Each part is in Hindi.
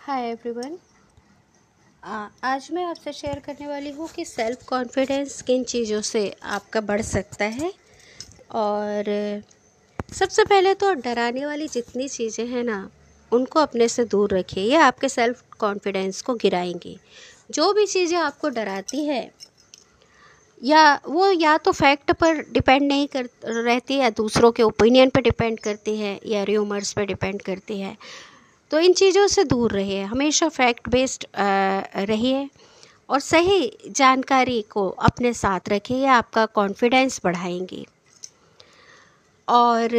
हाय एवरीवन आज मैं आपसे शेयर करने वाली हूँ कि सेल्फ़ कॉन्फिडेंस किन चीज़ों से आपका बढ़ सकता है। और सबसे पहले तो डराने वाली जितनी चीज़ें हैं ना, उनको अपने से दूर रखिए। ये आपके सेल्फ़ कॉन्फिडेंस को गिराएँगी। जो भी चीज़ें आपको डराती है, या वो या तो फैक्ट पर डिपेंड नहीं कर, रहती या दूसरों के ओपिनियन पर डिपेंड करती है, या र्यूमर्स पर डिपेंड करती है। तो इन चीज़ों से दूर रहिए हमेशा फैक्ट बेस्ड रहिए और सही जानकारी को अपने साथ रखिए ये आपका कॉन्फिडेंस बढ़ाएँगे। और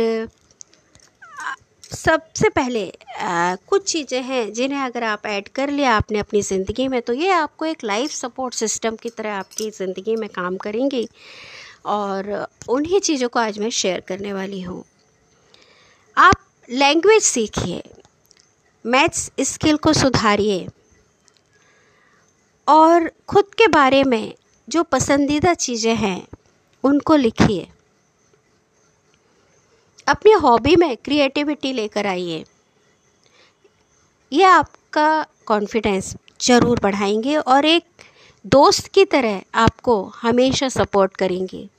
सबसे पहले आ, कुछ चीज़ें हैं जिन्हें अगर आप ऐड कर लिया आपने अपनी ज़िंदगी में तो ये आपको एक लाइफ सपोर्ट सिस्टम की तरह आपकी ज़िंदगी में काम करेंगी और उन्हीं चीज़ों को आज मैं शेयर करने वाली हूँ। आप लैंग्वेज सीखिए। मैथ्स स्किल को सुधारिए। और खुद के बारे में जो पसंदीदा चीज़ें हैं, उनको लिखिए। अपनी हॉबी में क्रिएटिविटी लेकर आइए। ये आपका कॉन्फिडेंस ज़रूर बढ़ाएँगे और एक दोस्त की तरह आपको हमेशा सपोर्ट करेंगे।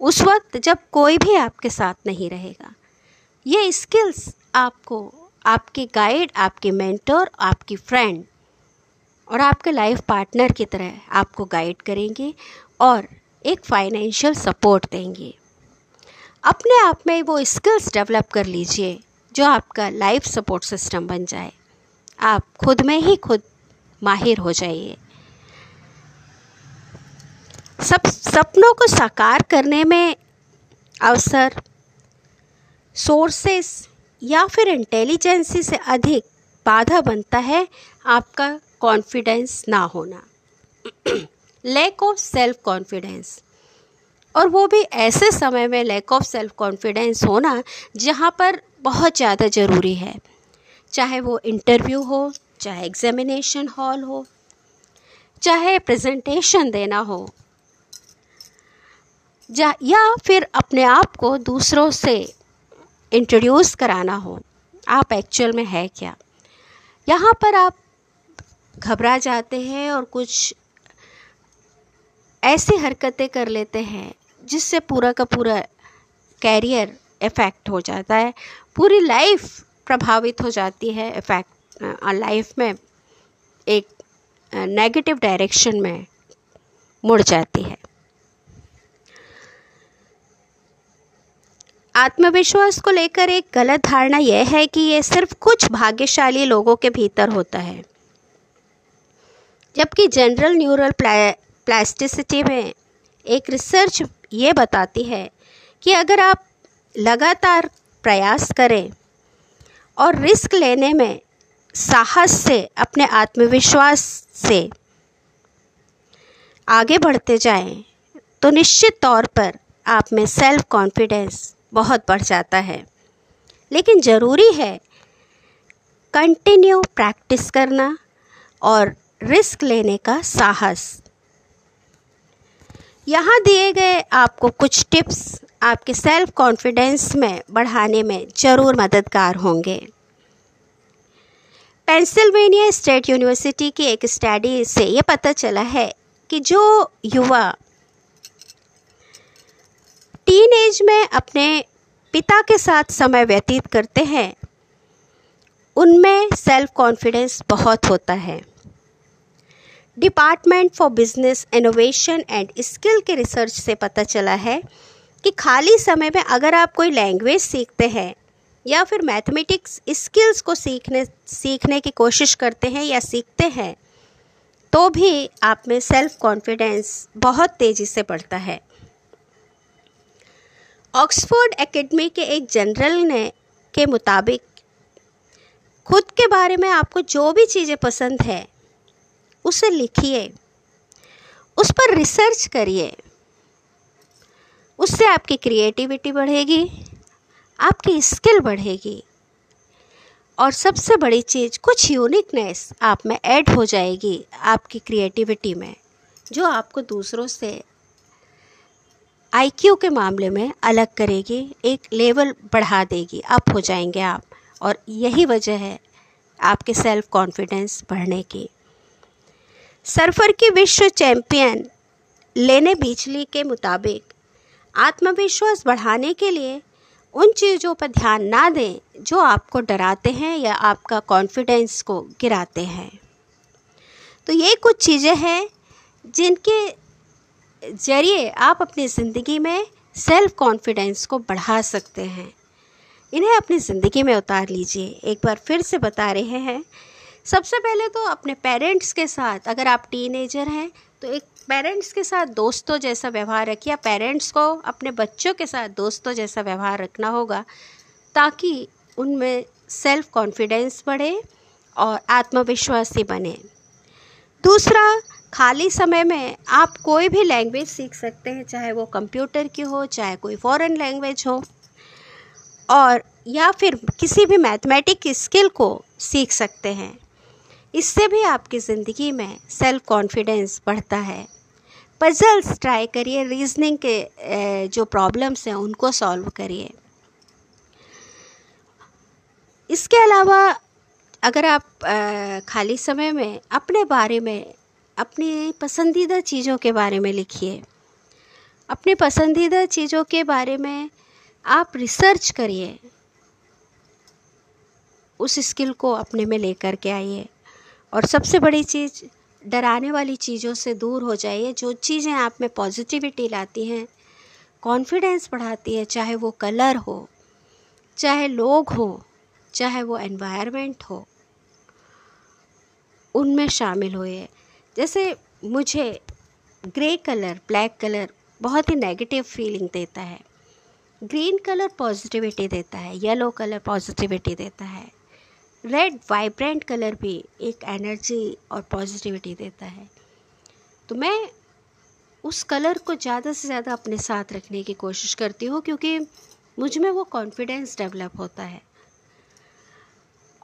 उस वक्त जब कोई भी आपके साथ नहीं रहेगा, ये स्किल्स आपको आपके गाइड आपके मेंटर आपकी फ्रेंड और आपके लाइफ पार्टनर की तरह आपको गाइड करेंगे और एक फाइनेंशियल सपोर्ट देंगे। अपने आप में वो स्किल्स डेवलप कर लीजिए जो आपका लाइफ सपोर्ट सिस्टम बन जाए। आप खुद में ही खुद माहिर हो जाइए। सब, सपनों को साकार करने में अवसर सोर्सेस या फिर इंटेलिजेंसी से अधिक बाधा बनता है, आपका कॉन्फिडेंस ना होना। लैक ऑफ़ सेल्फ कॉन्फिडेंस और वो भी ऐसे समय में लैक ऑफ़ सेल्फ कॉन्फिडेंस होना, जहाँ पर बहुत ज़्यादा ज़रूरी है। चाहे वो इंटरव्यू हो, चाहे एग्जामिनेशन हॉल हो, चाहे प्रेजेंटेशन देना हो, या फिर अपने आप को दूसरों से इंट्रोड्यूस कराना हो। आप एक्चुअल में है क्या? यहाँ पर आप घबरा जाते हैं और कुछ ऐसी हरकतें कर लेते हैं जिससे पूरा का पूरा कैरियर इफ़ेक्ट हो जाता है। पूरी लाइफ प्रभावित हो जाती है इफ़ेक्ट लाइफ में एक नेगेटिव डायरेक्शन में मुड़ जाती है। आत्मविश्वास को लेकर एक गलत धारणा यह है कि ये सिर्फ़ कुछ भाग्यशाली लोगों के भीतर होता है। जबकि जनरल न्यूरल प्लास्टिसिटी में एक रिसर्च ये बताती है कि अगर आप लगातार प्रयास करें और रिस्क लेने में साहस से अपने आत्मविश्वास से आगे बढ़ते जाएँ, तो निश्चित तौर पर आप में सेल्फ कॉन्फिडेंस बहुत बढ़ जाता है। लेकिन ज़रूरी है कंटिन्यू प्रैक्टिस करना और रिस्क लेने का साहस। यहाँ दिए गए आपको कुछ टिप्स आपके सेल्फ कॉन्फिडेंस में बढ़ाने में ज़रूर मददगार होंगे। पेंसिल्वेनिया स्टेट यूनिवर्सिटी की एक स्टडी से ये पता चला है कि जो युवा टीन एज में अपने पिता के साथ समय व्यतीत करते हैं, उनमें सेल्फ कॉन्फिडेंस बहुत होता है। Department for business innovation and skill के रिसर्च से पता चला है कि खाली समय में अगर आप कोई लैंग्वेज सीखते हैं या फिर मैथमेटिक्स स्किल्स को सीखने सीखने की कोशिश करते हैं या सीखते हैं तो भी आप में सेल्फ कॉन्फिडेंस बहुत तेज़ी से बढ़ता है। ऑक्सफोर्ड एकेडमी के एक जनरल ने के मुताबिक खुद के बारे में आपको जो भी चीज़ें पसंद है, उसे लिखिए। उस पर रिसर्च करिए। उससे आपकी क्रिएटिविटी बढ़ेगी, आपकी स्किल बढ़ेगी। और सबसे बड़ी चीज़, कुछ यूनिकनेस आप में ऐड हो जाएगी आपकी क्रिएटिविटी में, जो आपको दूसरों से आईक्यू के मामले में अलग करेगी, एक लेवल बढ़ा देगी अप हो जाएँगे आप। और यही वजह है आपके सेल्फ कॉन्फिडेंस बढ़ने की। सर्फर की विश्व चैंपियन लेने बिजली के मुताबिक आत्मविश्वास बढ़ाने के लिए उन चीज़ों पर ध्यान ना दें जो आपको डराते हैं या आपका कॉन्फिडेंस को गिराते हैं। तो ये कुछ चीज़ें हैं जिनके ज़रिए आप अपनी ज़िंदगी में सेल्फ कॉन्फिडेंस को बढ़ा सकते हैं। इन्हें अपनी ज़िंदगी में उतार लीजिए। एक बार फिर से बता रहे हैं। सबसे पहले तो अपने पेरेंट्स के साथ, अगर आप टीनेजर हैं तो एक पेरेंट्स के साथ दोस्तों जैसा व्यवहार रखिए। पेरेंट्स को अपने बच्चों के साथ दोस्तों जैसा व्यवहार रखना होगा, ताकि उनमें सेल्फ कॉन्फिडेंस बढ़े और आत्मविश्वासी बने। दूसरा खाली समय में आप कोई भी लैंग्वेज सीख सकते हैं, चाहे वो कंप्यूटर की हो, चाहे कोई फॉरेन लैंग्वेज हो, और या फिर किसी भी मैथमेटिक स्किल को सीख सकते हैं। इससे भी आपकी ज़िंदगी में सेल्फ कॉन्फिडेंस बढ़ता है। पजल्स ट्राई करिए रीजनिंग के जो प्रॉब्लम्स हैं, उनको सॉल्व करिए। इसके अलावा अगर आप खाली समय में अपने बारे में अपनी पसंदीदा चीज़ों के बारे में लिखिए। अपनी पसंदीदा चीज़ों के बारे में आप रिसर्च करिए। उस स्किल को अपने में लेकर के आइए। और सबसे बड़ी चीज़, डराने वाली चीज़ों से दूर हो जाइए। जो चीज़ें आप में पॉजिटिविटी लाती हैं कॉन्फिडेंस बढ़ाती है, चाहे वो कलर हो, चाहे लोग हो, चाहे वो एनवायरनमेंट हो, उनमें शामिल हुए जैसे मुझे ग्रे कलर, ब्लैक कलर बहुत ही नेगेटिव फीलिंग देता है। ग्रीन कलर पॉजिटिविटी देता है येलो कलर पॉजिटिविटी देता है। रेड वाइब्रेंट कलर भी एक एनर्जी और पॉजिटिविटी देता है। तो मैं उस कलर को ज़्यादा से ज़्यादा अपने साथ रखने की कोशिश करती हूँ, क्योंकि मुझमें वो कॉन्फिडेंस डेवलप होता है।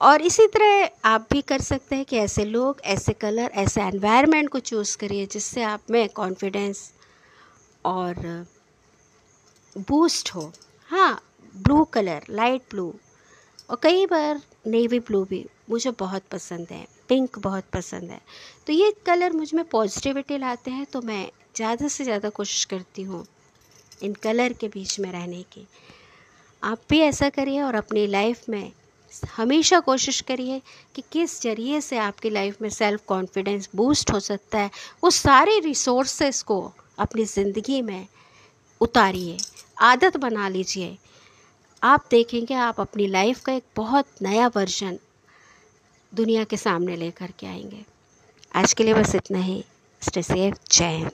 और इसी तरह आप भी कर सकते हैं कि ऐसे लोग, ऐसे कलर, ऐसे एनवायरनमेंट को चूज़ करिए जिससे आप में कॉन्फिडेंस और बूस्ट हो। हाँ ब्लू कलर लाइट ब्लू और कई बार नेवी ब्लू भी मुझे बहुत पसंद है पिंक बहुत पसंद है। तो ये कलर मुझमें पॉजिटिविटी लाते हैं तो मैं ज़्यादा से ज़्यादा कोशिश करती हूँ इन कलर के बीच में रहने की। आप भी ऐसा करिए और अपनी लाइफ में हमेशा कोशिश करिए कि किस ज़रिए से आपकी लाइफ में सेल्फ कॉन्फिडेंस बूस्ट हो सकता है उस सारे रिसोर्सेस को अपनी ज़िंदगी में उतारिए, आदत बना लीजिए। आप देखेंगे आप अपनी लाइफ का एक बहुत नया वर्जन दुनिया के सामने लेकर के आएँगे। आज के लिए बस इतना ही। स्टे सेफ़ जय हिंद।